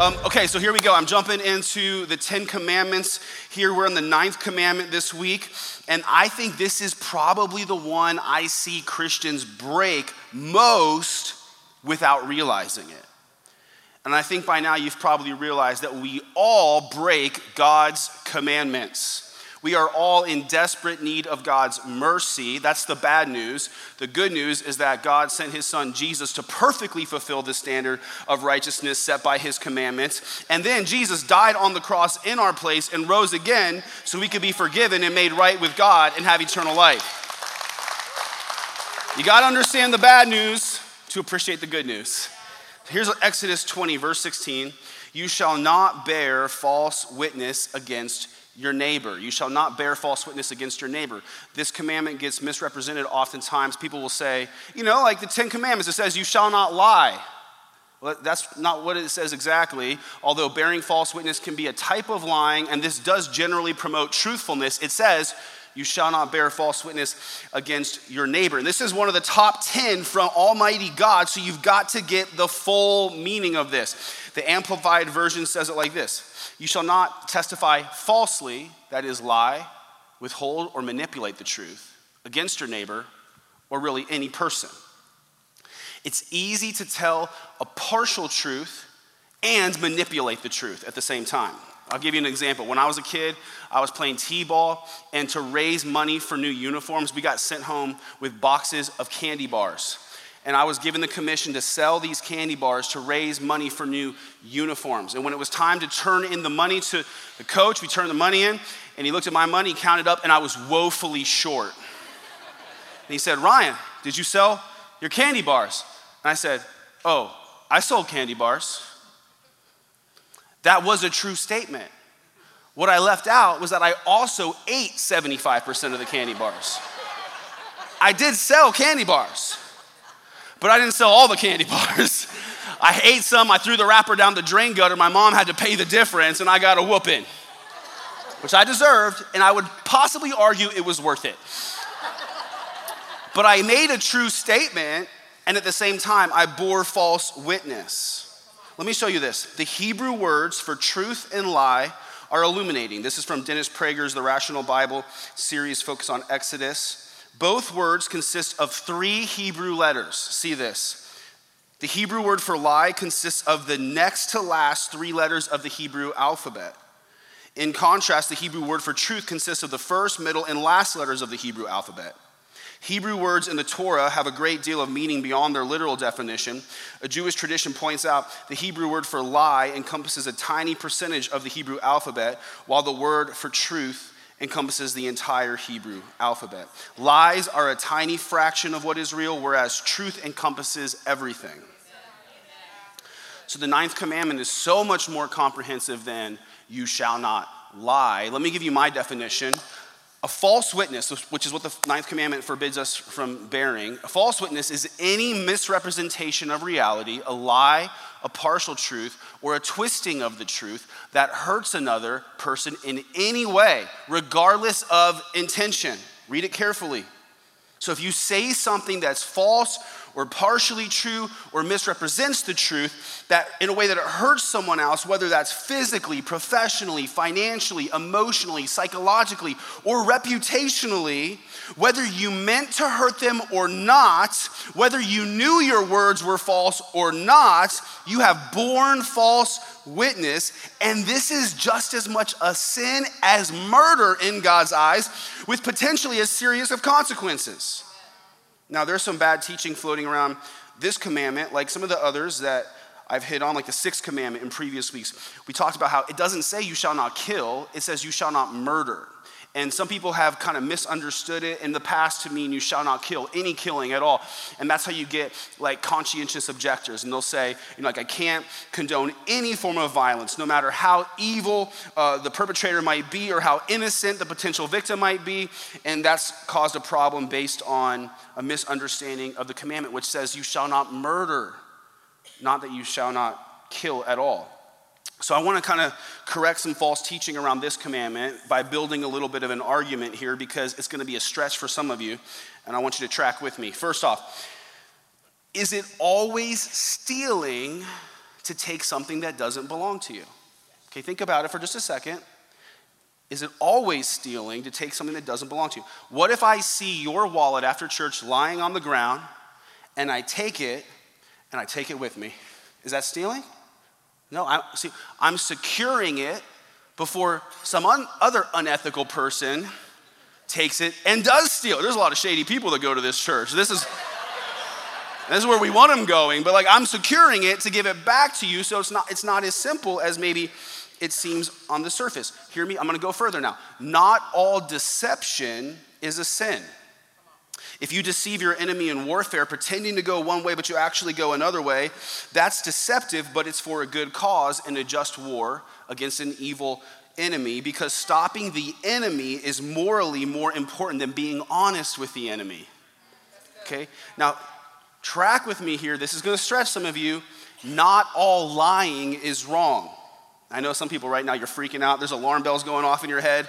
Um, okay, so here we go. I'm jumping into the Ten Commandments. Here we're in the ninth commandment this week. And I think this is probably the one I see Christians break most without realizing it. And I think by now you've probably realized that we all break God's commandments. We are all in desperate need of God's mercy. That's the bad news. The good news is that God sent his son Jesus to perfectly fulfill the standard of righteousness set by his commandments. And then Jesus died on the cross in our place and rose again so we could be forgiven and made right with God and have eternal life. You got to understand the bad news to appreciate the good news. Here's Exodus 20, verse 16. You shall not bear false witness against your neighbor. You shall not bear false witness against your neighbor. This commandment gets misrepresented oftentimes. People will say, you know, like the Ten Commandments, it says, you shall not lie. Well, that's not what it says exactly. Although bearing false witness can be a type of lying, and this does generally promote truthfulness, it says, you shall not bear false witness against your neighbor. And this is one of the top 10 from Almighty God, so you've got to get the full meaning of this. The Amplified Version says it like this you shall not testify falsely, that is, lie, withhold, or manipulate the truth against your neighbor or really any person. It's easy to tell a partial truth and manipulate the truth at the same time. I'll give you an example. When I was a kid, I was playing T ball, and to raise money for new uniforms, we got sent home with boxes of candy bars and I was given the commission to sell these candy bars to raise money for new uniforms. And when it was time to turn in the money to the coach, we turned the money in, and he looked at my money, counted up, and I was woefully short. And he said, Ryan, did you sell your candy bars? And I said, Oh, I sold candy bars. That was a true statement. What I left out was that I also ate 75% of the candy bars. I did sell candy bars. But I didn't sell all the candy bars. I ate some, I threw the wrapper down the drain gutter. My mom had to pay the difference, and I got a whooping, which I deserved, and I would possibly argue it was worth it. But I made a true statement, and at the same time, I bore false witness. Let me show you this. The Hebrew words for truth and lie are illuminating. This is from Dennis Prager's The Rational Bible series focused on Exodus. Both words consist of three Hebrew letters. See this. The Hebrew word for lie consists of the next to last three letters of the Hebrew alphabet. In contrast, the Hebrew word for truth consists of the first, middle, and last letters of the Hebrew alphabet. Hebrew words in the Torah have a great deal of meaning beyond their literal definition. A Jewish tradition points out the Hebrew word for lie encompasses a tiny percentage of the Hebrew alphabet, while the word for truth encompasses the entire Hebrew alphabet. Lies are a tiny fraction of what is real, whereas truth encompasses everything. So the ninth commandment is so much more comprehensive than you shall not lie. Let me give you my definition. A false witness, which is what the ninth commandment forbids us from bearing, a false witness is any misrepresentation of reality, a lie, a partial truth, or a twisting of the truth that hurts another person in any way, regardless of intention. Read it carefully. So if you say something that's false or partially true or misrepresents the truth that in a way that it hurts someone else whether that's physically professionally financially emotionally psychologically or reputationally whether you meant to hurt them or not whether you knew your words were false or not you have borne false witness and this is just as much a sin as murder in God's eyes with potentially as serious of consequences now, there's some bad teaching floating around this commandment, like some of the others that I've hit on, like the sixth commandment in previous weeks. We talked about how it doesn't say you shall not kill, it says you shall not murder. And some people have kind of misunderstood it in the past to mean you shall not kill, any killing at all. And that's how you get like conscientious objectors. And they'll say, you know, like, I can't condone any form of violence, no matter how evil uh, the perpetrator might be or how innocent the potential victim might be. And that's caused a problem based on a misunderstanding of the commandment, which says, you shall not murder, not that you shall not kill at all. So, I want to kind of correct some false teaching around this commandment by building a little bit of an argument here because it's going to be a stretch for some of you, and I want you to track with me. First off, is it always stealing to take something that doesn't belong to you? Okay, think about it for just a second. Is it always stealing to take something that doesn't belong to you? What if I see your wallet after church lying on the ground and I take it and I take it with me? Is that stealing? No, I see I'm securing it before some un, other unethical person takes it and does steal. There's a lot of shady people that go to this church. This is this is where we want them going, but like I'm securing it to give it back to you so it's not it's not as simple as maybe it seems on the surface. Hear me, I'm going to go further now. Not all deception is a sin. If you deceive your enemy in warfare, pretending to go one way, but you actually go another way, that's deceptive, but it's for a good cause in a just war against an evil enemy because stopping the enemy is morally more important than being honest with the enemy. Okay? Now, track with me here. This is going to stretch some of you. Not all lying is wrong. I know some people right now, you're freaking out. There's alarm bells going off in your head.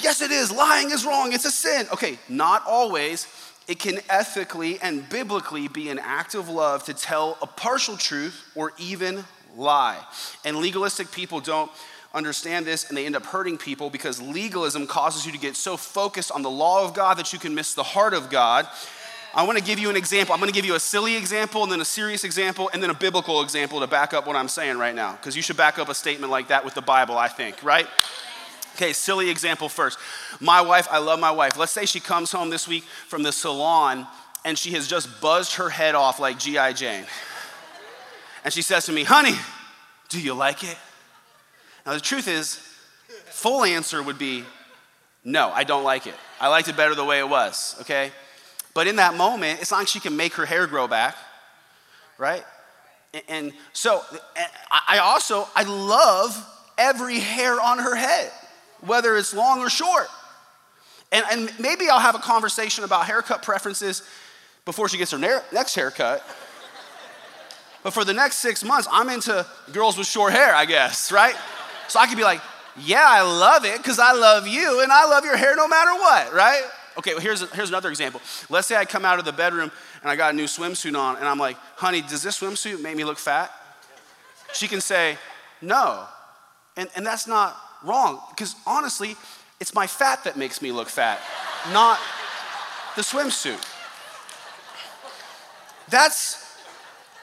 Yes, it is. Lying is wrong. It's a sin. Okay, not always. It can ethically and biblically be an act of love to tell a partial truth or even lie. And legalistic people don't understand this and they end up hurting people because legalism causes you to get so focused on the law of God that you can miss the heart of God I want to give you an example. I'm going to give you a silly example and then a serious example and then a biblical example to back up what I'm saying right now. Because you should back up a statement like that with the Bible, I think, right? Okay, silly example first. My wife, I love my wife. Let's say she comes home this week from the salon and she has just buzzed her head off like G.I. Jane. And she says to me, honey, do you like it? Now, the truth is, full answer would be no, I don't like it. I liked it better the way it was, okay? But in that moment, it's not like she can make her hair grow back, right? And so I also, I love every hair on her head, whether it's long or short. And, and maybe I'll have a conversation about haircut preferences before she gets her next haircut. But for the next six months, I'm into girls with short hair, I guess, right? So I could be like, yeah, I love it because I love you and I love your hair no matter what, right? Okay, well, here's, here's another example. Let's say I come out of the bedroom and I got a new swimsuit on, and I'm like, honey, does this swimsuit make me look fat? She can say, no. And, and that's not wrong, because honestly, it's my fat that makes me look fat, not the swimsuit. That's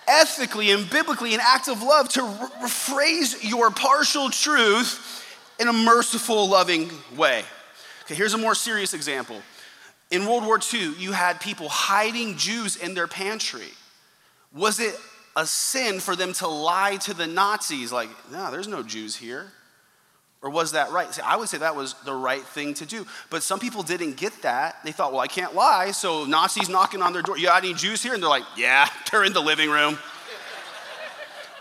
ethically and biblically an act of love to rephrase your partial truth in a merciful, loving way. Okay, here's a more serious example. In World War II, you had people hiding Jews in their pantry. Was it a sin for them to lie to the Nazis, like, no, there's no Jews here? Or was that right? See, I would say that was the right thing to do. But some people didn't get that. They thought, well, I can't lie, so Nazis knocking on their door. You got any Jews here? And they're like, yeah, they're in the living room.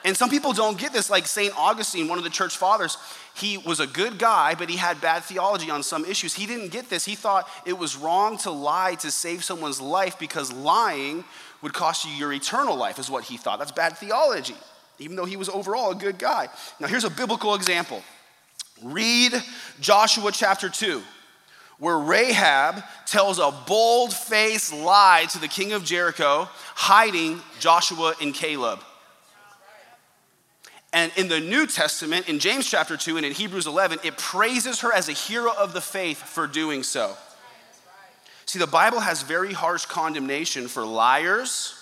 and some people don't get this, like St. Augustine, one of the church fathers, he was a good guy, but he had bad theology on some issues. He didn't get this. He thought it was wrong to lie to save someone's life because lying would cost you your eternal life, is what he thought. That's bad theology, even though he was overall a good guy. Now, here's a biblical example read Joshua chapter 2 where Rahab tells a bold faced lie to the king of Jericho, hiding Joshua and Caleb. And in the New Testament, in James chapter 2 and in Hebrews 11, it praises her as a hero of the faith for doing so. See, the Bible has very harsh condemnation for liars.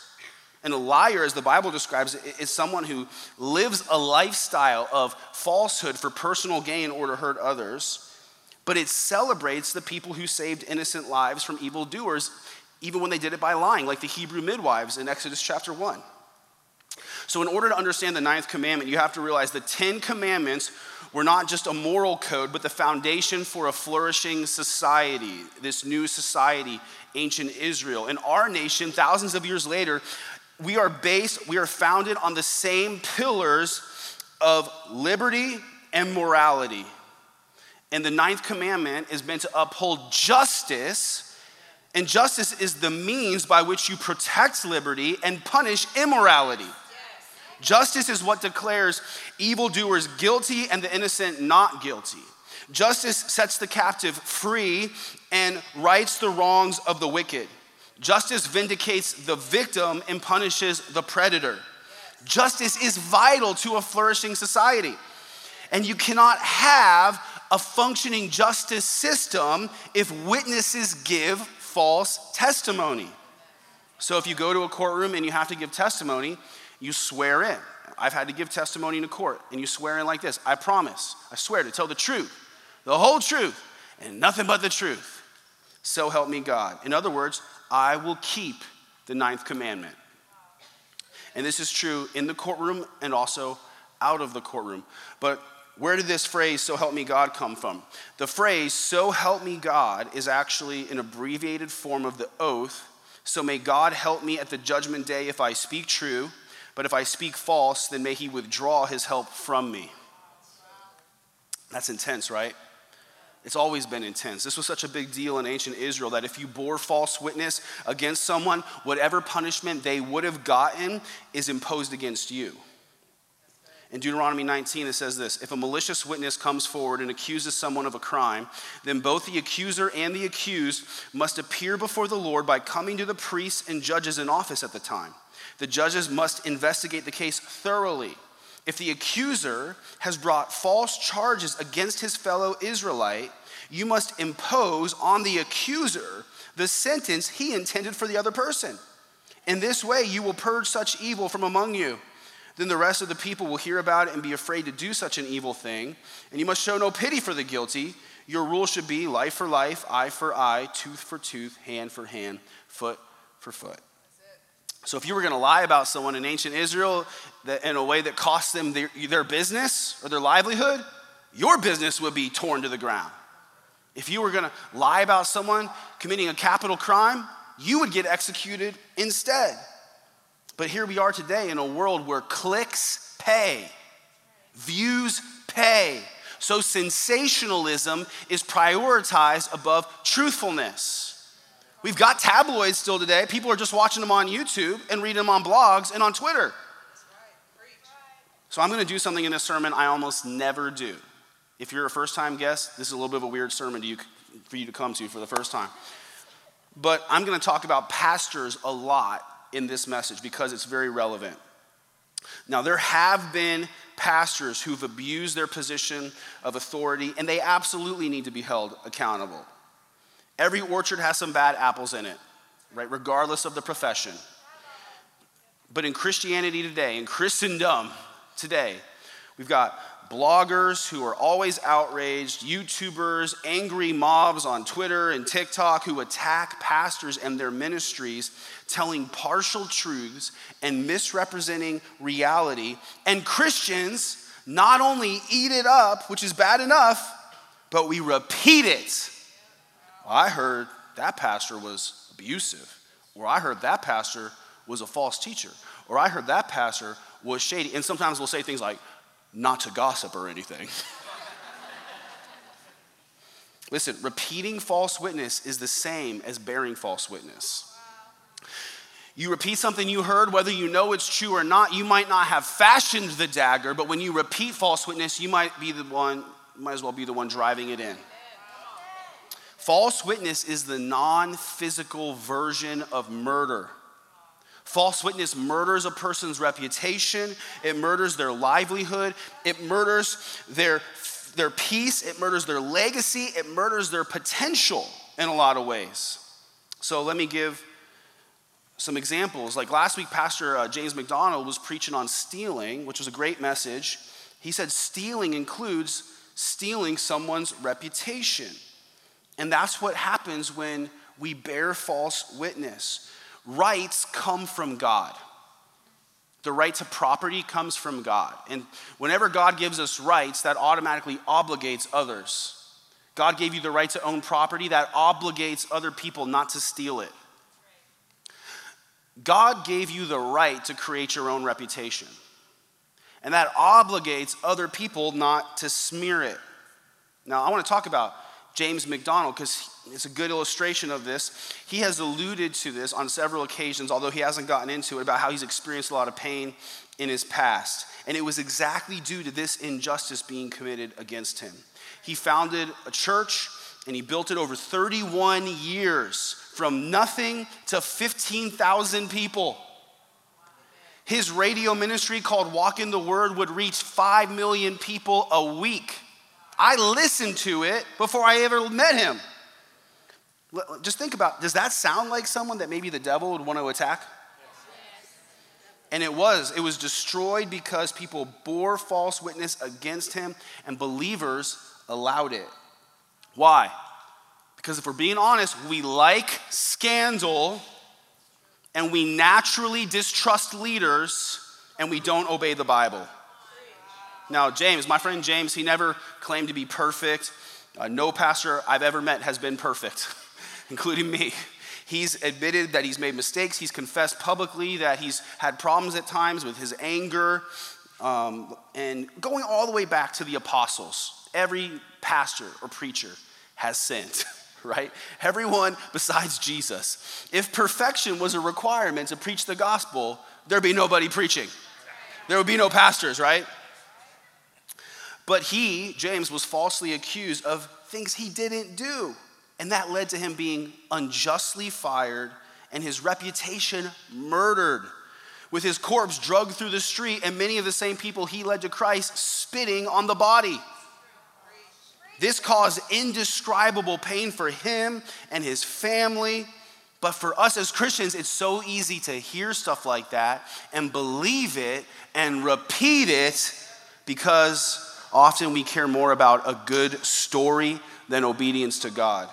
And a liar, as the Bible describes is someone who lives a lifestyle of falsehood for personal gain or to hurt others. But it celebrates the people who saved innocent lives from evildoers, even when they did it by lying, like the Hebrew midwives in Exodus chapter 1. So, in order to understand the ninth commandment, you have to realize the Ten Commandments were not just a moral code, but the foundation for a flourishing society, this new society, ancient Israel. In our nation, thousands of years later, we are based, we are founded on the same pillars of liberty and morality. And the ninth commandment is meant to uphold justice, and justice is the means by which you protect liberty and punish immorality. Justice is what declares evildoers guilty and the innocent not guilty. Justice sets the captive free and rights the wrongs of the wicked. Justice vindicates the victim and punishes the predator. Justice is vital to a flourishing society. And you cannot have a functioning justice system if witnesses give false testimony. So if you go to a courtroom and you have to give testimony, you swear in. I've had to give testimony in a court, and you swear in like this I promise, I swear to tell the truth, the whole truth, and nothing but the truth. So help me God. In other words, I will keep the ninth commandment. And this is true in the courtroom and also out of the courtroom. But where did this phrase, so help me God, come from? The phrase, so help me God, is actually an abbreviated form of the oath. So may God help me at the judgment day if I speak true, but if I speak false, then may he withdraw his help from me. That's intense, right? It's always been intense. This was such a big deal in ancient Israel that if you bore false witness against someone, whatever punishment they would have gotten is imposed against you. In Deuteronomy 19, it says this If a malicious witness comes forward and accuses someone of a crime, then both the accuser and the accused must appear before the Lord by coming to the priests and judges in office at the time. The judges must investigate the case thoroughly. If the accuser has brought false charges against his fellow Israelite, you must impose on the accuser the sentence he intended for the other person. In this way, you will purge such evil from among you. Then the rest of the people will hear about it and be afraid to do such an evil thing. And you must show no pity for the guilty. Your rule should be life for life, eye for eye, tooth for tooth, hand for hand, foot for foot. So, if you were going to lie about someone in ancient Israel in a way that cost them their, their business or their livelihood, your business would be torn to the ground. If you were going to lie about someone committing a capital crime, you would get executed instead. But here we are today in a world where clicks pay, views pay. So sensationalism is prioritized above truthfulness. We've got tabloids still today. People are just watching them on YouTube and reading them on blogs and on Twitter. So I'm going to do something in this sermon I almost never do. If you're a first time guest, this is a little bit of a weird sermon you, for you to come to for the first time. But I'm going to talk about pastors a lot in this message because it's very relevant. Now, there have been pastors who've abused their position of authority, and they absolutely need to be held accountable. Every orchard has some bad apples in it, right, regardless of the profession. But in Christianity today, in Christendom today, we've got bloggers who are always outraged, YouTubers, angry mobs on Twitter and TikTok who attack pastors and their ministries, telling partial truths and misrepresenting reality. And Christians not only eat it up, which is bad enough, but we repeat it. I heard that pastor was abusive, or I heard that pastor was a false teacher, or I heard that pastor was shady. And sometimes we'll say things like, not to gossip or anything. Listen, repeating false witness is the same as bearing false witness. You repeat something you heard, whether you know it's true or not, you might not have fashioned the dagger, but when you repeat false witness, you might be the one, might as well be the one driving it in. False witness is the non physical version of murder. False witness murders a person's reputation, it murders their livelihood, it murders their, their peace, it murders their legacy, it murders their potential in a lot of ways. So let me give some examples. Like last week, Pastor uh, James MacDonald was preaching on stealing, which was a great message. He said stealing includes stealing someone's reputation. And that's what happens when we bear false witness. Rights come from God. The right to property comes from God. And whenever God gives us rights, that automatically obligates others. God gave you the right to own property, that obligates other people not to steal it. God gave you the right to create your own reputation. And that obligates other people not to smear it. Now, I want to talk about James MacDonald because it's a good illustration of this. He has alluded to this on several occasions, although he hasn't gotten into it, about how he's experienced a lot of pain in his past. And it was exactly due to this injustice being committed against him. He founded a church and he built it over 31 years from nothing to 15,000 people. His radio ministry called Walk in the Word would reach 5 million people a week. I listened to it before I ever met him. Just think about does that sound like someone that maybe the devil would want to attack? And it was. It was destroyed because people bore false witness against him and believers allowed it. Why? Because if we're being honest, we like scandal and we naturally distrust leaders and we don't obey the Bible. Now, James, my friend James, he never claimed to be perfect. Uh, no pastor I've ever met has been perfect, including me. He's admitted that he's made mistakes. He's confessed publicly that he's had problems at times with his anger. Um, and going all the way back to the apostles, every pastor or preacher has sinned, right? Everyone besides Jesus. If perfection was a requirement to preach the gospel, there'd be nobody preaching. There would be no pastors, right? But he, James, was falsely accused of things he didn't do. And that led to him being unjustly fired and his reputation murdered. With his corpse drugged through the street, and many of the same people he led to Christ spitting on the body. This caused indescribable pain for him and his family. But for us as Christians, it's so easy to hear stuff like that and believe it and repeat it because often we care more about a good story than obedience to God.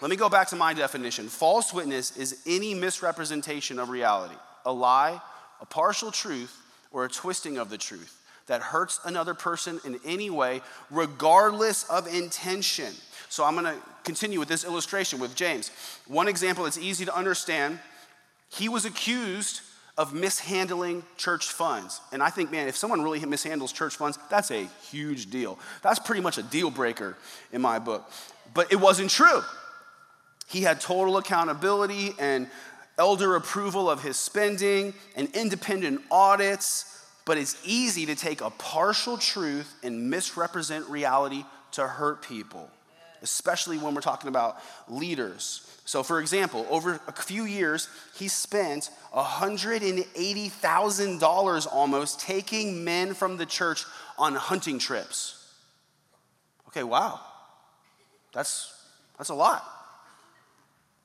Let me go back to my definition. False witness is any misrepresentation of reality, a lie, a partial truth, or a twisting of the truth that hurts another person in any way, regardless of intention. So I'm gonna continue with this illustration with James. One example that's easy to understand he was accused of mishandling church funds. And I think, man, if someone really mishandles church funds, that's a huge deal. That's pretty much a deal breaker in my book. But it wasn't true. He had total accountability and elder approval of his spending and independent audits, but it's easy to take a partial truth and misrepresent reality to hurt people, especially when we're talking about leaders. So, for example, over a few years, he spent $180,000 almost taking men from the church on hunting trips. Okay, wow. That's, that's a lot.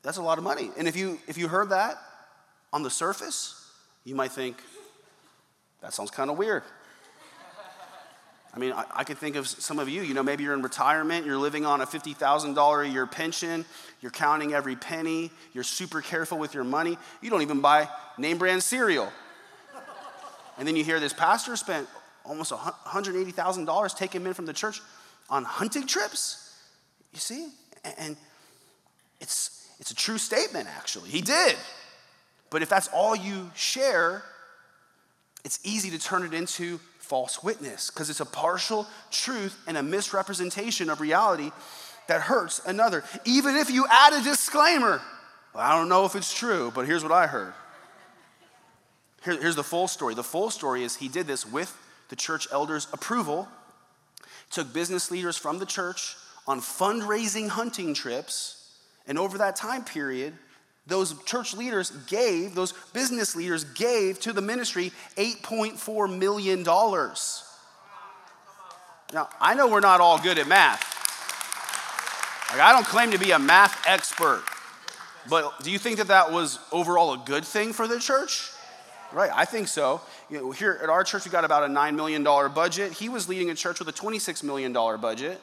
That's a lot of money. And if you, if you heard that on the surface, you might think, that sounds kind of weird. I mean, I, I could think of some of you, you know, maybe you're in retirement, you're living on a $50,000 a year pension, you're counting every penny, you're super careful with your money, you don't even buy name brand cereal. And then you hear this pastor spent almost $180,000 taking men from the church on hunting trips. You see? And it's, it's a true statement, actually. He did. But if that's all you share, it's easy to turn it into false witness because it's a partial truth and a misrepresentation of reality that hurts another. Even if you add a disclaimer, well, I don't know if it's true, but here's what I heard. Here, here's the full story. The full story is he did this with the church elders' approval, took business leaders from the church on fundraising hunting trips, and over that time period, those church leaders gave, those business leaders gave to the ministry $8.4 million. Now, I know we're not all good at math. Like, I don't claim to be a math expert, but do you think that that was overall a good thing for the church? Right, I think so. You know, here at our church, we got about a $9 million budget. He was leading a church with a $26 million budget.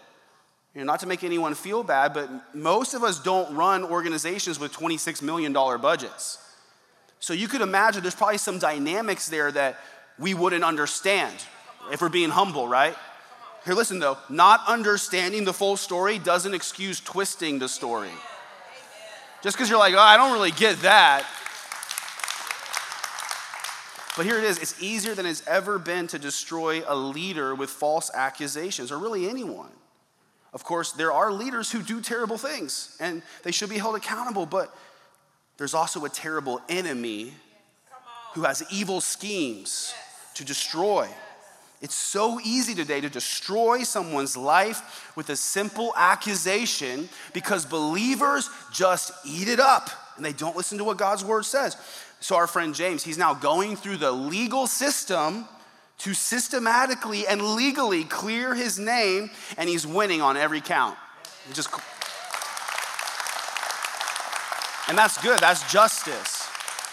You know, not to make anyone feel bad, but most of us don't run organizations with $26 million budgets. So you could imagine there's probably some dynamics there that we wouldn't understand if we're being humble, right? Here, listen though, not understanding the full story doesn't excuse twisting the story. Just because you're like, oh, I don't really get that. But here it is it's easier than it's ever been to destroy a leader with false accusations, or really anyone. Of course, there are leaders who do terrible things and they should be held accountable, but there's also a terrible enemy who has evil schemes to destroy. It's so easy today to destroy someone's life with a simple accusation because believers just eat it up and they don't listen to what God's word says. So, our friend James, he's now going through the legal system to systematically and legally clear his name, and he's winning on every count. He just, and that's good, that's justice.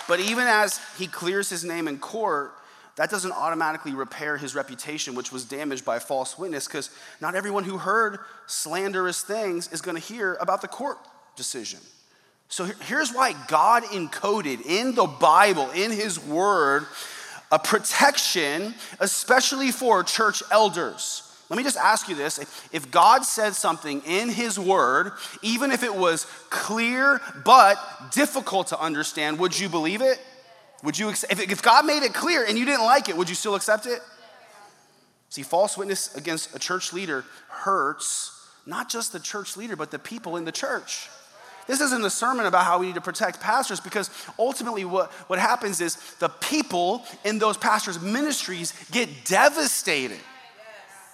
But even as he clears his name in court, that doesn't automatically repair his reputation, which was damaged by false witness, because not everyone who heard slanderous things is to hear about the court decision. So here's why God encoded in the Bible, in His Word, a protection, especially for church elders. Let me just ask you this. If God said something in His Word, even if it was clear but difficult to understand, would you believe it? Would you, if God made it clear and you didn't like it, would you still accept it? See, false witness against a church leader hurts not just the church leader, but the people in the church. This isn't a sermon about how we need to protect pastors because ultimately what, what happens is the people in those pastors' ministries get devastated.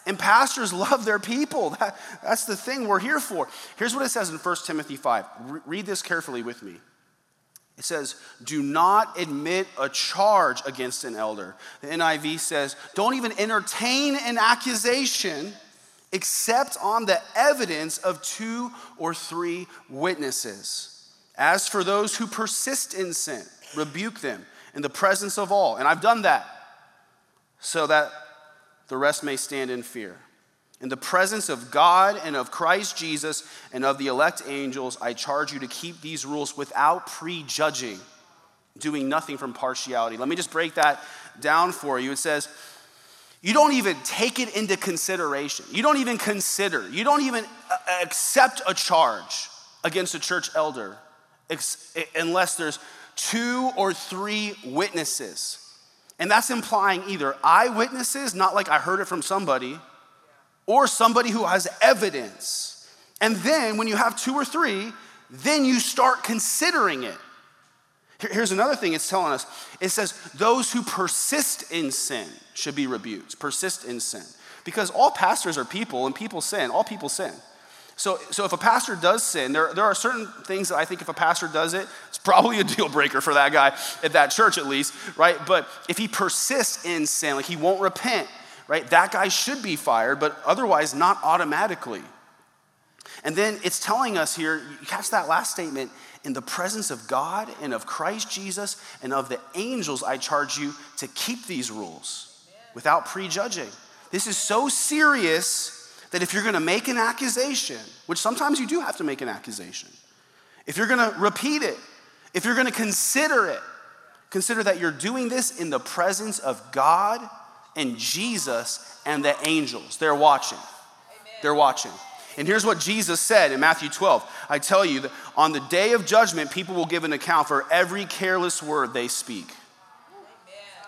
And pastors love their people. That, that's the thing we're here for. Here's what it says in 1 Timothy 5. Re- read this carefully with me. It says, Do not admit a charge against an elder. The NIV says, Don't even entertain an accusation except on the evidence of two or three witnesses. As for those who persist in sin, rebuke them in the presence of all. And I've done that so that the rest may stand in fear. In the presence of God and of Christ Jesus and of the elect angels, I charge you to keep these rules without prejudging, doing nothing from partiality. Let me just break that down for you. It says, you don't even take it into consideration. You don't even consider. You don't even uh, accept a charge against a church elder unless there's two or three witnesses. And that's implying either eyewitnesses, not like I heard it from somebody, or somebody who has evidence. And then when you have two or three, then you start considering it. Here's another thing it's telling us it says, those who persist in sin should be rebuked. Persist in sin. Because all pastors are people and people sin. All people sin. So, so if a pastor does sin, there, there are certain things that I think if a pastor does it, it's probably a deal breaker for that guy at that church at least, right? But if he persists in sin, like he won't repent, right, that guy should be fired, but otherwise not automatically. And then it's telling us here, you catch that last statement, in the presence of God and of Christ Jesus and of the angels, I charge you to keep these rules without prejudging. This is so serious that if you're to make an accusation, which sometimes you do have to make an accusation, if you're to repeat it, if you're to consider it, consider that you're doing this in the presence of God and Jesus and the angels. They're watching. They're watching. And here's what Jesus said in Matthew 12 I tell you that on the day of judgment, people will give an account for every careless word they speak.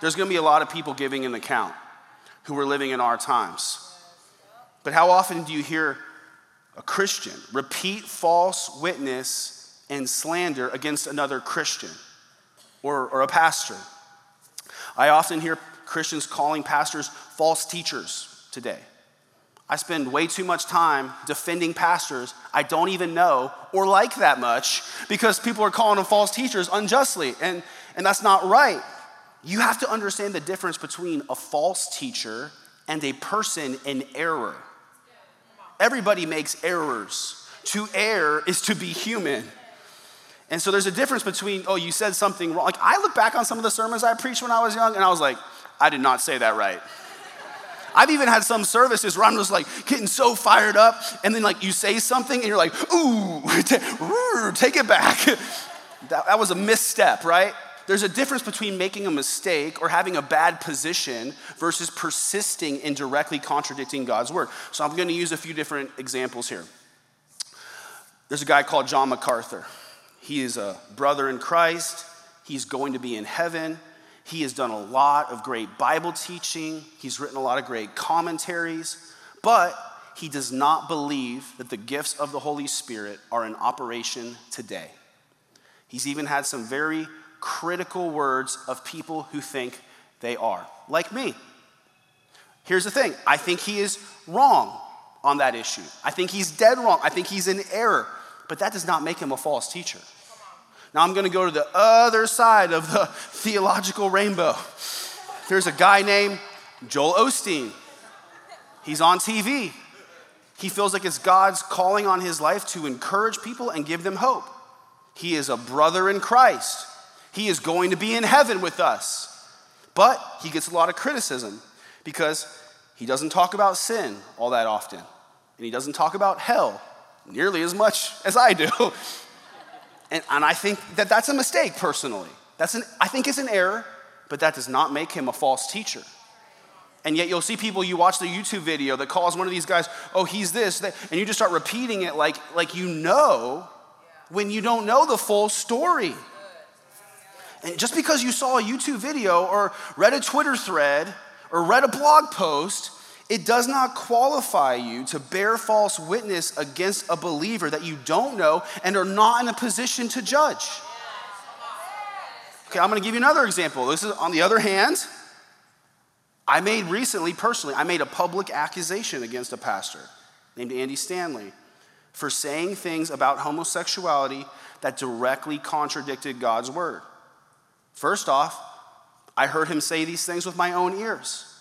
There's going to be a lot of people giving an account who are living in our times. But how often do you hear a Christian repeat false witness and slander against another Christian or, or a pastor? I often hear Christians calling pastors false teachers today. I spend way too much time defending pastors I don't even know or like that much because people are calling them false teachers unjustly, and, and that's not right. You have to understand the difference between a false teacher and a person in error. Everybody makes errors. To err is to be human. And so there's a difference between, oh, you said something wrong. Like, I look back on some of the sermons I preached when I was young, and I was like, I did not say that right. I've even had some services where I'm just like getting so fired up, and then like you say something, and you're like, ooh, take it back. that, that was a misstep, right? There's a difference between making a mistake or having a bad position versus persisting in directly contradicting God's word. So I'm going to use a few different examples here. There's a guy called John MacArthur. He is a brother in Christ. He's going to be in heaven. He has done a lot of great Bible teaching, he's written a lot of great commentaries, but he does not believe that the gifts of the Holy Spirit are in operation today. He's even had some very critical words of people who think they are, like me. Here's the thing I think he is wrong on that issue. I think he's dead wrong. I think he's in error. But that does not make him a false teacher. Now I'm going to go to the other side of the theological rainbow. There's a guy named Joel Osteen. He's on TV. He feels like it's God's calling on his life to encourage people and give them hope. He is a brother in Christ. He is going to be in heaven with us. But he gets a lot of criticism because he doesn't talk about sin all that often. And he doesn't talk about hell nearly as much as I do. and, and I think that that's a mistake personally. That's an, I think it's an error, but that does not make him a false teacher. And yet you'll see people, you watch the YouTube video that calls one of these guys, oh, he's this, that, and you just start repeating it like, like you know when you don't know the full story. And just because you saw a YouTube video or read a Twitter thread or read a blog post, it does not qualify you to bear false witness against a believer that you don't know and are not in a position to judge. Okay, I'm gonna give you another example. This is on the other hand, I made recently, personally, I made a public accusation against a pastor named Andy Stanley for saying things about homosexuality that directly contradicted God's word. First off, I heard him say these things with my own ears.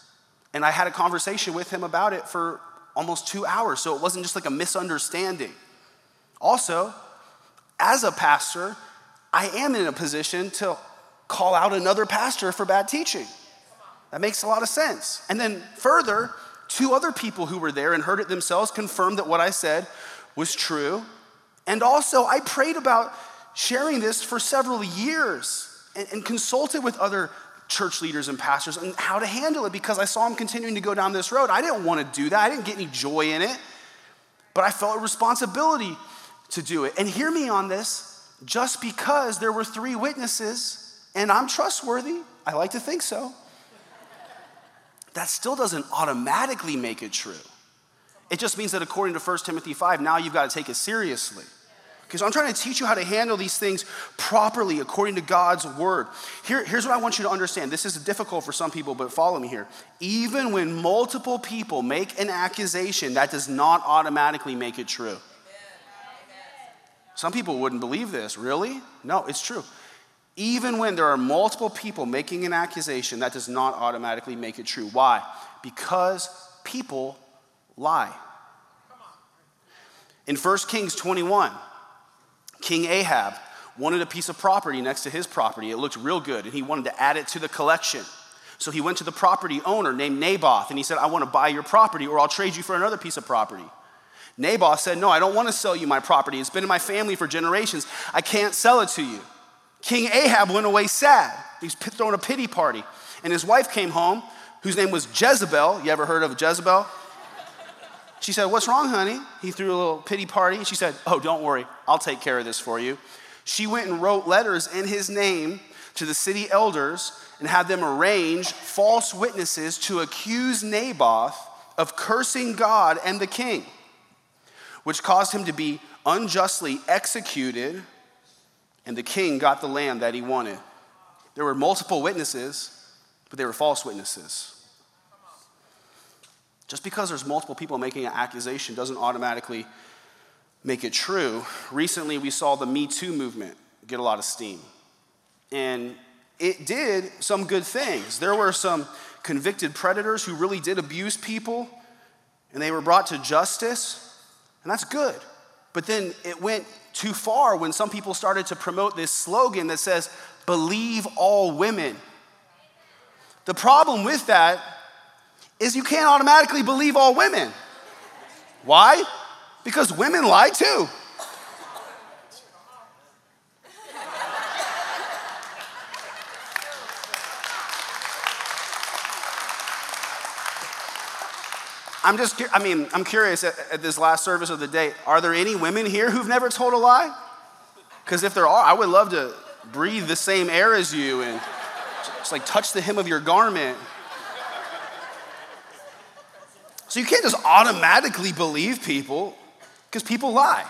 And I had a conversation with him about it for almost two hours, so it wasn't just like a misunderstanding. Also, as a pastor, I am in a position to call out another pastor for bad teaching. That makes a lot of sense. And then further, two other people who were there and heard it themselves confirmed that what I said was true. And also, I prayed about sharing this for several years and, and consulted with other church leaders and pastors and how to handle it because I saw them continuing to go down this road. I didn't want to do that, I didn't get any joy in it, but I felt a responsibility to do it. And hear me on this just because there were three witnesses and I'm trustworthy, I like to think so, that still doesn't automatically make it true. It just means that according to 1 Timothy 5, now you've got to take it seriously. Okay, so I'm trying to teach you how to handle these things properly according to God's word. Here, here's what I want you to understand. This is difficult for some people, but follow me here. Even when multiple people make an accusation, that does not automatically make it true. Some people wouldn't believe this. Really? No, it's true. Even when there are multiple people making an accusation, that does not automatically make it true. Why? Because people lie. In 1 Kings 21, King Ahab wanted a piece of property next to his property. It looked real good, and he wanted to add it to the collection. So he went to the property owner named Naboth, and he said, I want to buy your property, or I'll trade you for another piece of property. Naboth said, No, I don't want to sell you my property. It's been in my family for generations. I can't sell it to you. King Ahab went away sad. He's throwing a pity party. And his wife came home, whose name was Jezebel. You ever heard of Jezebel? She said, What's wrong, honey? He threw a little pity party. She said, Oh, don't worry, I'll take care of this for you. She went and wrote letters in his name to the city elders and had them arrange false witnesses to accuse Naboth of cursing God and the king, which caused him to be unjustly executed, and the king got the land that he wanted. There were multiple witnesses, but they were false witnesses. Just because there's multiple people making an accusation doesn't automatically make it true. Recently, we saw the Me Too movement get a lot of steam. And it did some good things. There were some convicted predators who really did abuse people, and they were brought to justice, and that's good. But then it went too far when some people started to promote this slogan that says, believe all women. The problem with that is you can't automatically believe all women. Why? Because women lie too. I'm just, I mean, I'm curious at, at, this last service of the day, are there any women here who've never told a lie? Because if there are, I would love to breathe the same air as you and just like touch the hem of your garment. So you can't just automatically believe people because people lie.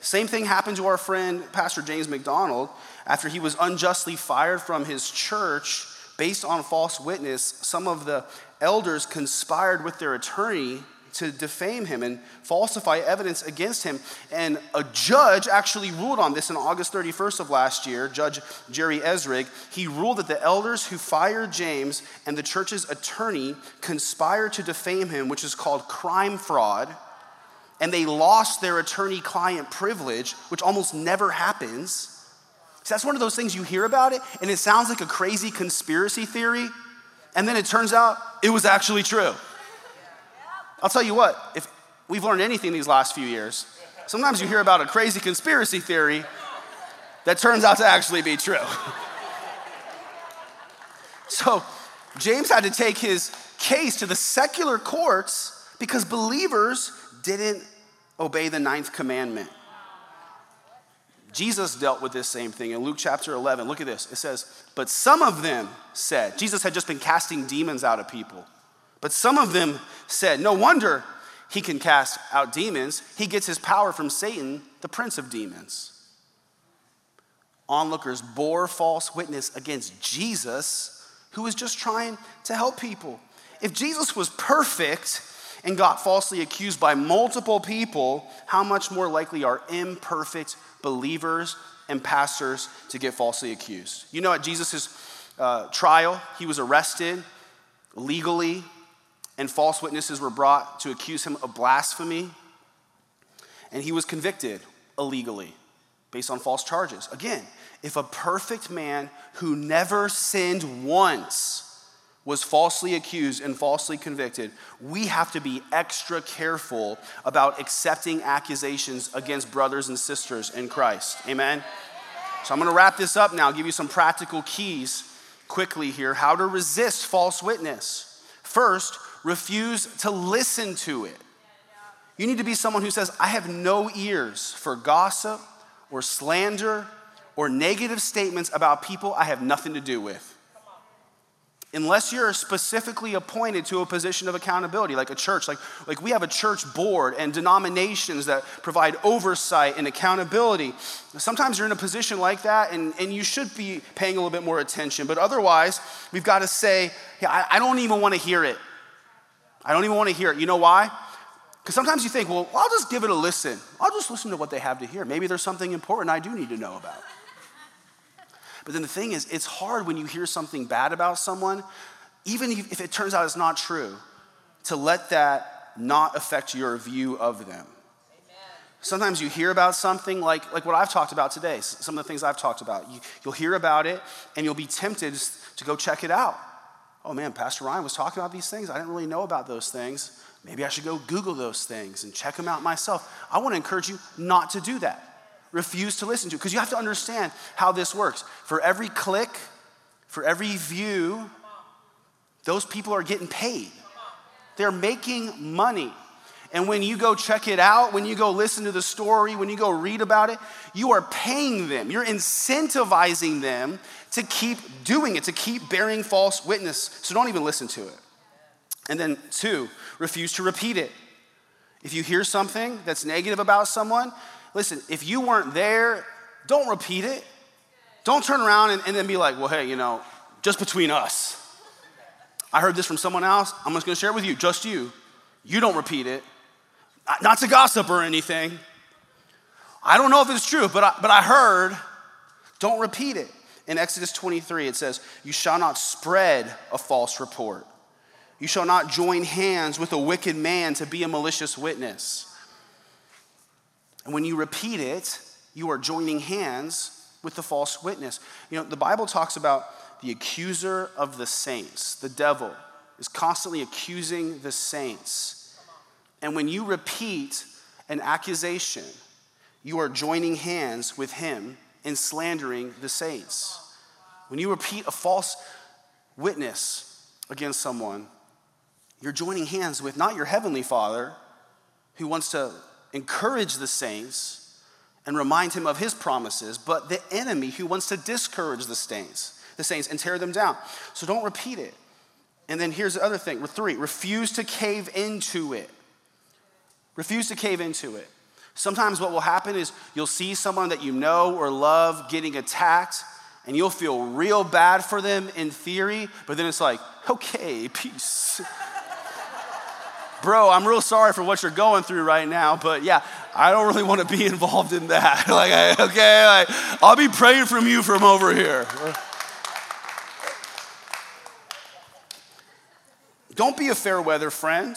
Same thing happened to our friend, Pastor James MacDonald, after he was unjustly fired from his church based on false witness. Some of the elders conspired with their attorney to defame him and falsify evidence against him. And a judge actually ruled on this in August 31st of last year, Judge Jerry Esrig. He ruled that the elders who fired James and the church's attorney conspired to defame him, which is called crime fraud. And they lost their attorney client privilege, which almost never happens. So that's one of those things you hear about it, and it sounds like a crazy conspiracy theory. And then it turns out it was actually true. I'll tell you what, if we've learned anything these last few years, sometimes you hear about a crazy conspiracy theory that turns out to actually be true. so James had to take his case to the secular courts because believers didn't obey the ninth commandment. Jesus dealt with this same thing in Luke chapter 11. Look at this. It says, But some of them said, Jesus had just been casting demons out of people. But some of them said, No wonder he can cast out demons. He gets his power from Satan, the prince of demons. Onlookers bore false witness against Jesus, who was just trying to help people. If Jesus was perfect and got falsely accused by multiple people, how much more likely are imperfect believers and pastors to get falsely accused? You know, at Jesus' uh, trial, he was arrested legally and false witnesses were brought to accuse him of blasphemy. And he was convicted illegally based on false charges. Again, if a perfect man who never sinned once was falsely accused and falsely convicted, we have to be extra careful about accepting accusations against brothers and sisters in Christ. Amen? So I'm gonna wrap this up now, give you some practical keys quickly here how to resist false witness. First, refuse to listen to it. You need to be someone who says, I have no ears for gossip or slander or negative statements about people I have nothing to do with. Unless you're specifically appointed to a position of accountability, like a church, like, like we have a church board and denominations that provide oversight and accountability. Sometimes you're in a position like that and, and you should be paying a little bit more attention. But otherwise, we've got to say, yeah, I, I don't even want to hear it. I don't even want to hear it. You know why? Because sometimes you think, well, I'll just give it a listen. I'll just listen to what they have to hear. Maybe there's something important I do need to know about. But then the thing is, it's hard when you hear something bad about someone, even if it turns out it's not true, to let that not affect your view of them. Sometimes you hear about something like, like what I've talked about today, some of the things I've talked about. You, you'll hear about it and you'll be tempted to go check it out oh man, Pastor Ryan was talking about these things. I didn't really know about those things. Maybe I should go Google those things and check them out myself. I want to encourage you not to do that. Refuse to listen to because you have to understand how this works. For every click, for every view, those people are getting paid. They're making money. And when you go check it out, when you go listen to the story, when you go read about it, you are paying them. You're incentivizing them to keep doing it, to keep bearing false witness. So don't even listen to it. And then, two, refuse to repeat it. If you hear something that's negative about someone, listen, if you weren't there, don't repeat it. Don't turn around and, and then be like, well, hey, you know, just between us. I heard this from someone else. I'm just gonna share it with you, just you. You don't repeat it. Not to gossip or anything. I don't know if it's true, but I, but I heard, don't repeat it. In Exodus 23, it says, You shall not spread a false report. You shall not join hands with a wicked man to be a malicious witness. And when you repeat it, you are joining hands with the false witness. You know, the Bible talks about the accuser of the saints, the devil, is constantly accusing the saints. And when you repeat an accusation, you are joining hands with him in slandering the saints. When you repeat a false witness against someone, you're joining hands with not your heavenly Father, who wants to encourage the saints and remind him of his promises, but the enemy who wants to discourage the saints, the saints and tear them down. So don't repeat it. And then here's the other thing, three, refuse to cave into it. Refuse to cave into it. Sometimes what will happen is you'll see someone that you know or love getting attacked, and you'll feel real bad for them in theory, but then it's like, okay, peace. bro, I'm real sorry for what you're going through right now, but yeah, I don't really want to be involved in that. like, I, okay, like, I'll be praying from you from over here. Don't be a fair weather friend.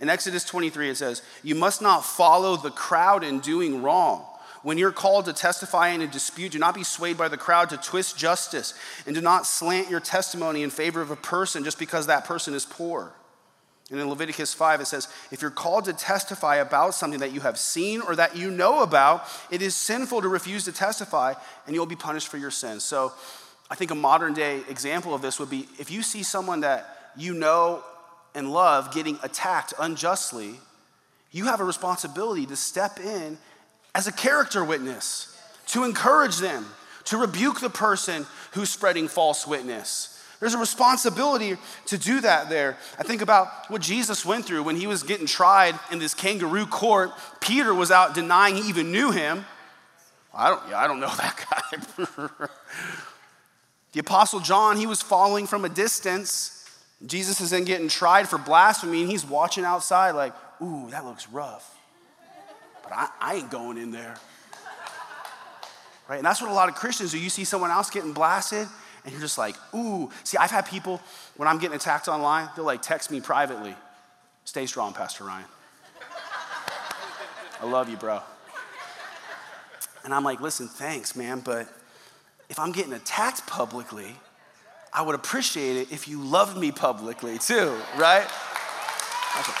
In Exodus 23, it says, You must not follow the crowd in doing wrong. When you're called to testify in a dispute, do not be swayed by the crowd to twist justice, and do not slant your testimony in favor of a person just because that person is poor. And in Leviticus 5, it says, If you're called to testify about something that you have seen or that you know about, it is sinful to refuse to testify, and you'll be punished for your sins. So I think a modern day example of this would be if you see someone that you know and love getting attacked unjustly, you have a responsibility to step in as a character witness, to encourage them, to rebuke the person who's spreading false witness. There's a responsibility to do that there. I think about what Jesus went through when he was getting tried in this kangaroo court. Peter was out denying he even knew him. I don't, yeah, I don't know that guy. the Apostle John, he was following from a distance. Jesus is then getting tried for blasphemy, and he's watching outside like, ooh, that looks rough. But I, I ain't going in there. Right? And that's what a lot of Christians do. You see someone else getting blasted, and you're just like, ooh. See, I've had people, when I'm getting attacked online, they'll like text me privately, stay strong, Pastor Ryan. I love you, bro. And I'm like, listen, thanks, man, but if I'm getting attacked publicly, I would appreciate it if you loved me publicly too, right? Okay.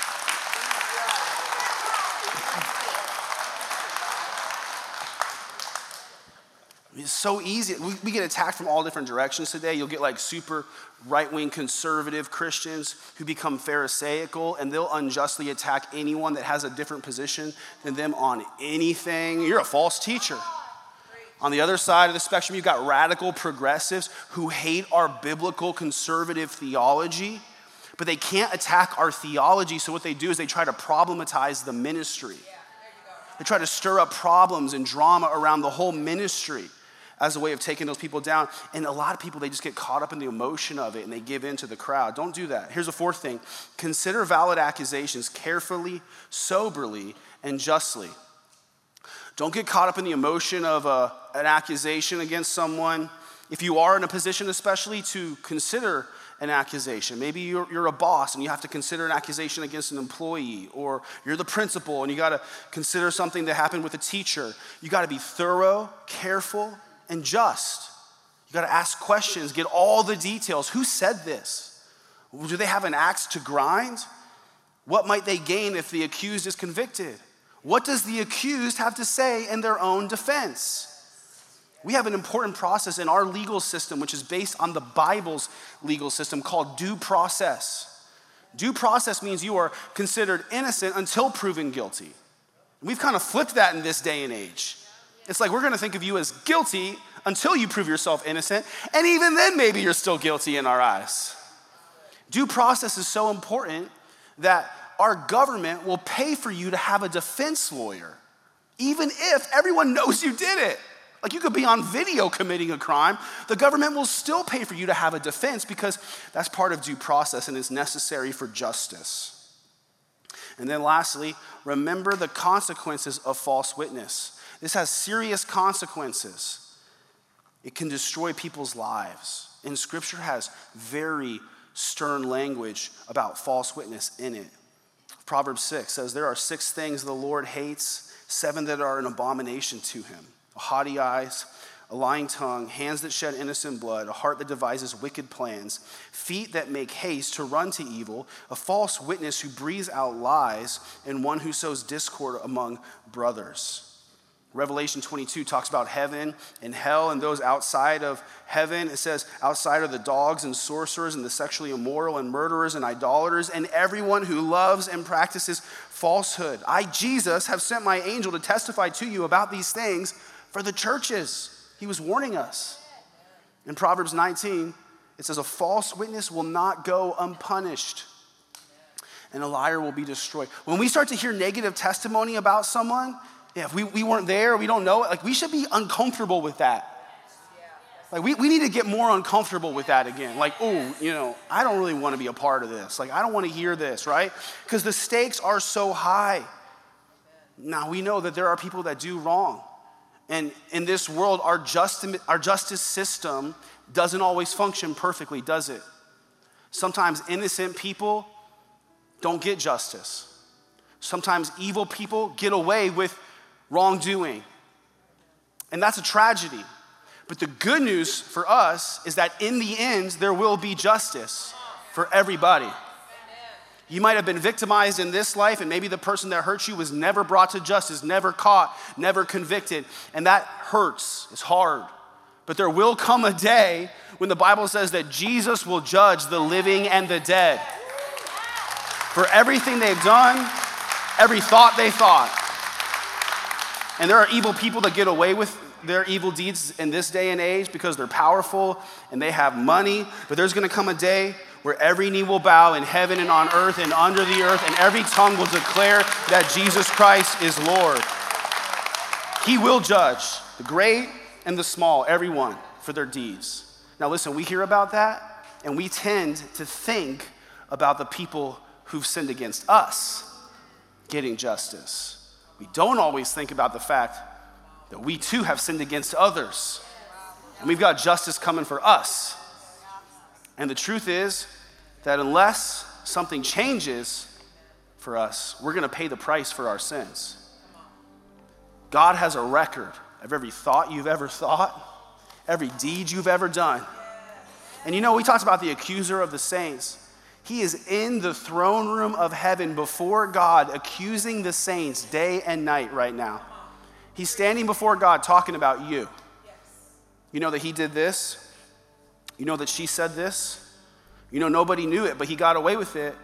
It's so easy. We, we, get attacked from all different directions today. You'll get like super right wing conservative Christians who become Pharisaical and they'll unjustly attack anyone that has a different position than them on anything. You're a false teacher. On the other side of the spectrum, you've got radical progressives who hate our biblical conservative theology, but they can't attack our theology. So, what they do is they try to problematize the ministry. They try to stir up problems and drama around the whole ministry as a way of taking those people down. And a lot of people, they just get caught up in the emotion of it and they give in to the crowd. Don't do that. Here's a fourth thing consider valid accusations carefully, soberly, and justly. Don't get caught up in the emotion of a, uh, an accusation against someone. If you are in a position, especially, to consider an accusation. Maybe you're, you're, a boss and you have to consider an accusation against an employee, or you're the principal and you got to consider something that happened with a teacher. You got to be thorough, careful, and just. You got to ask questions, get all the details. Who said this? Do they have an axe to grind? What might they gain if the accused is convicted? What does the accused have to say in their own defense? We have an important process in our legal system, which is based on the Bible's legal system called due process. Due process means you are considered innocent until proven guilty. We've kind of flipped that in this day and age. It's like we're gonna think of you as guilty until you prove yourself innocent, and even then, maybe you're still guilty in our eyes. Due process is so important that our government will pay for you to have a defense lawyer, even if everyone knows you did it. Like you could be on video committing a crime, the government will still pay for you to have a defense because that's part of due process and is necessary for justice. And then lastly, remember the consequences of false witness. This has serious consequences. It can destroy people's lives. And scripture has very stern language about false witness in it. Proverbs 6 says, There are six things the Lord hates, seven that are an abomination to him haughty eyes, a lying tongue, hands that shed innocent blood, a heart that devises wicked plans, feet that make haste to run to evil, a false witness who breathes out lies, and one who sows discord among brothers. Revelation 22 talks about heaven and hell and those outside of heaven. It says, outside are the dogs and sorcerers and the sexually immoral and murderers and idolaters and everyone who loves and practices falsehood. I, Jesus, have sent my angel to testify to you about these things for the churches. He was warning us. In Proverbs 19, it says, A false witness will not go unpunished and a liar will be destroyed. When we start to hear negative testimony about someone, yeah, if we, we weren't there, we don't know it, like we should be uncomfortable with that. Like, we, we need to get more uncomfortable with that again. Like, oh, you know, I don't really want to be a part of this. Like, I don't want to hear this, right? Because the stakes are so high. Now, we know that there are people that do wrong. And in this world, our, justi- our justice system doesn't always function perfectly, does it? Sometimes innocent people don't get justice. Sometimes evil people get away with wrongdoing. And that's a tragedy. But the good news for us is that in the end, there will be justice for everybody. You might have been victimized in this life, and maybe the person that hurt you was never brought to justice, never caught, never convicted. And that hurts, it's hard. But there will come a day when the Bible says that Jesus will judge the living and the dead for everything they've done, every thought they thought. And there are evil people that get away with their evil deeds in this day and age because they're powerful and they have money. But there's going to come a day where every knee will bow in heaven and on earth and under the earth, and every tongue will declare that Jesus Christ is Lord. He will judge the great and the small, everyone, for their deeds. Now, listen, we hear about that, and we tend to think about the people who've sinned against us getting justice. We don't always think about the fact that we too have sinned against others. And we've got justice coming for us. And the truth is that unless something changes for us, we're going to pay the price for our sins. God has a record of every thought you've ever thought, every deed you've ever done. And you know, we talked about the accuser of the saints. He is in the throne room of heaven before God, accusing the saints day and night right now. He's standing before God talking about you. You know that he did this. You know that she said this. You know nobody knew it, but he got away with it.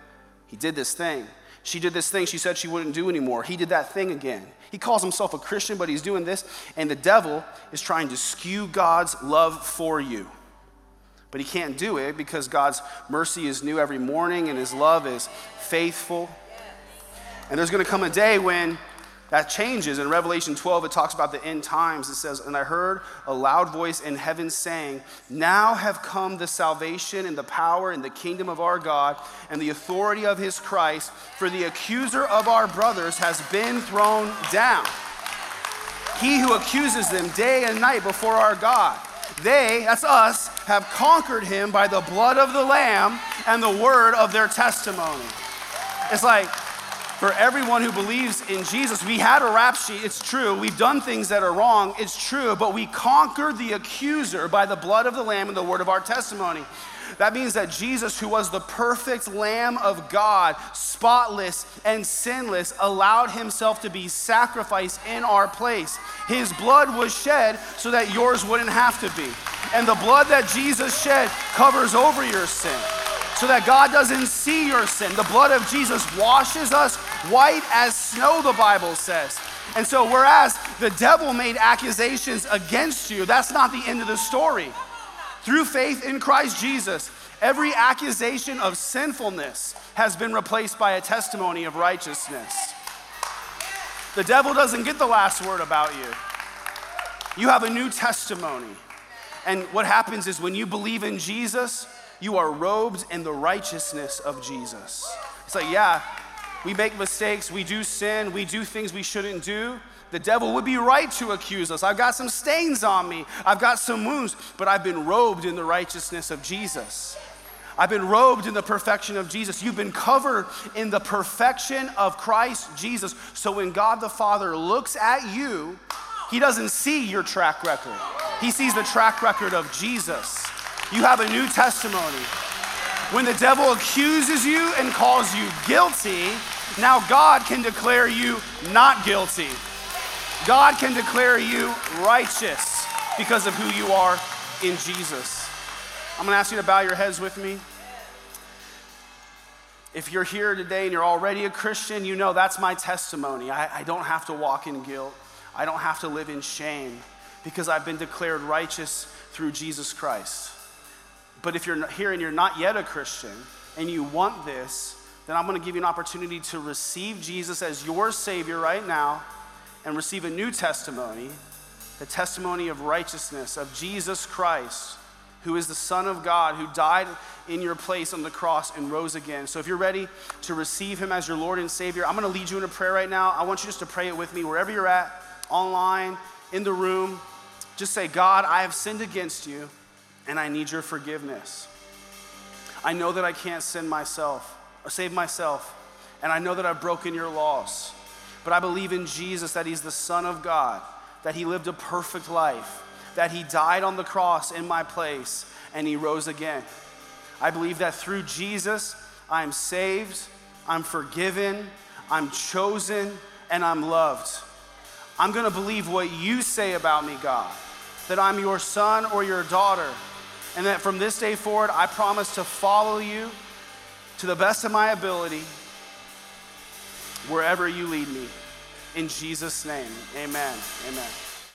He did this thing. She did this thing she said she wouldn't do anymore. He did that thing again. He calls himself a Christian, but he's doing this, and the devil is trying to skew God's love for you. But he can't do it because God's mercy is new every morning and his love is faithful. And there's going to come a day when that changes. In Revelation 12, it talks about the end times. It says, And I heard a loud voice in heaven saying, Now have come the salvation and the power and the kingdom of our God and the authority of his Christ, for the accuser of our brothers has been thrown down. He who accuses them day and night before our God. They, that's us, have conquered him by the blood of the Lamb and the word of their testimony. It's like, for everyone who believes in Jesus, we had a rap sheet, it's true. We've done things that are wrong, it's true, but we conquered the accuser by the blood of the Lamb and the word of our testimony. That means that Jesus, who was the perfect Lamb of God, spotless and sinless, allowed himself to be sacrificed in our place. His blood was shed so that yours wouldn't have to be. And the blood that Jesus shed covers over your sin so that God doesn't see your sin. The blood of Jesus washes us white as snow, the Bible says. And so, whereas the devil made accusations against you, that's not the end of the story. Through faith in Christ Jesus, every accusation of sinfulness has been replaced by a testimony of righteousness. The devil doesn't get the last word about you. You have a new testimony. And what happens is when you believe in Jesus, you are robed in the righteousness of Jesus. It's like, yeah, we make mistakes, we do sin, we do things we shouldn't do. The devil would be right to accuse us. I've got some stains on me, I've got some wounds, but I've been robed in the righteousness of Jesus. I've been robed in the perfection of Jesus. You've been covered in the perfection of Christ Jesus. So when God the Father looks at you, he doesn't see your track record, he sees the track record of Jesus you have a new testimony. When the devil accuses you and calls you guilty, now God can declare you not guilty. God can declare you righteous because of who you are in Jesus. I'm going to ask you to bow your heads with me. If you're here today and you're already a Christian, you know that's my testimony. I, I, don't have to walk in guilt, I don't have to live in shame because I've been declared righteous through Jesus Christ. But if you're here and you're not yet a Christian and you want this, then I'm going to give you an opportunity to receive Jesus as your Savior right now and receive a new testimony the testimony of righteousness of Jesus Christ, who is the Son of God, who died in your place on the cross and rose again. So if you're ready to receive him as your Lord and Savior, I'm going to lead you in a prayer right now. I want you just to pray it with me wherever you're at, online, in the room. Just say, God, I have sinned against you and I need your forgiveness. I know that I can't sin myself or save myself, and I know that I've broken your laws. But I believe in Jesus that he's the Son of God, that he lived a perfect life, that he died on the cross in my place, and he rose again. I believe that through Jesus, I'm saved, I'm forgiven, I'm chosen, and I'm loved. I'm gonna believe what you say about me, God, that I'm your son or your daughter and that from this day forward, I promise to follow you to the best of my ability wherever you lead me. In Jesus' name, amen. Amen.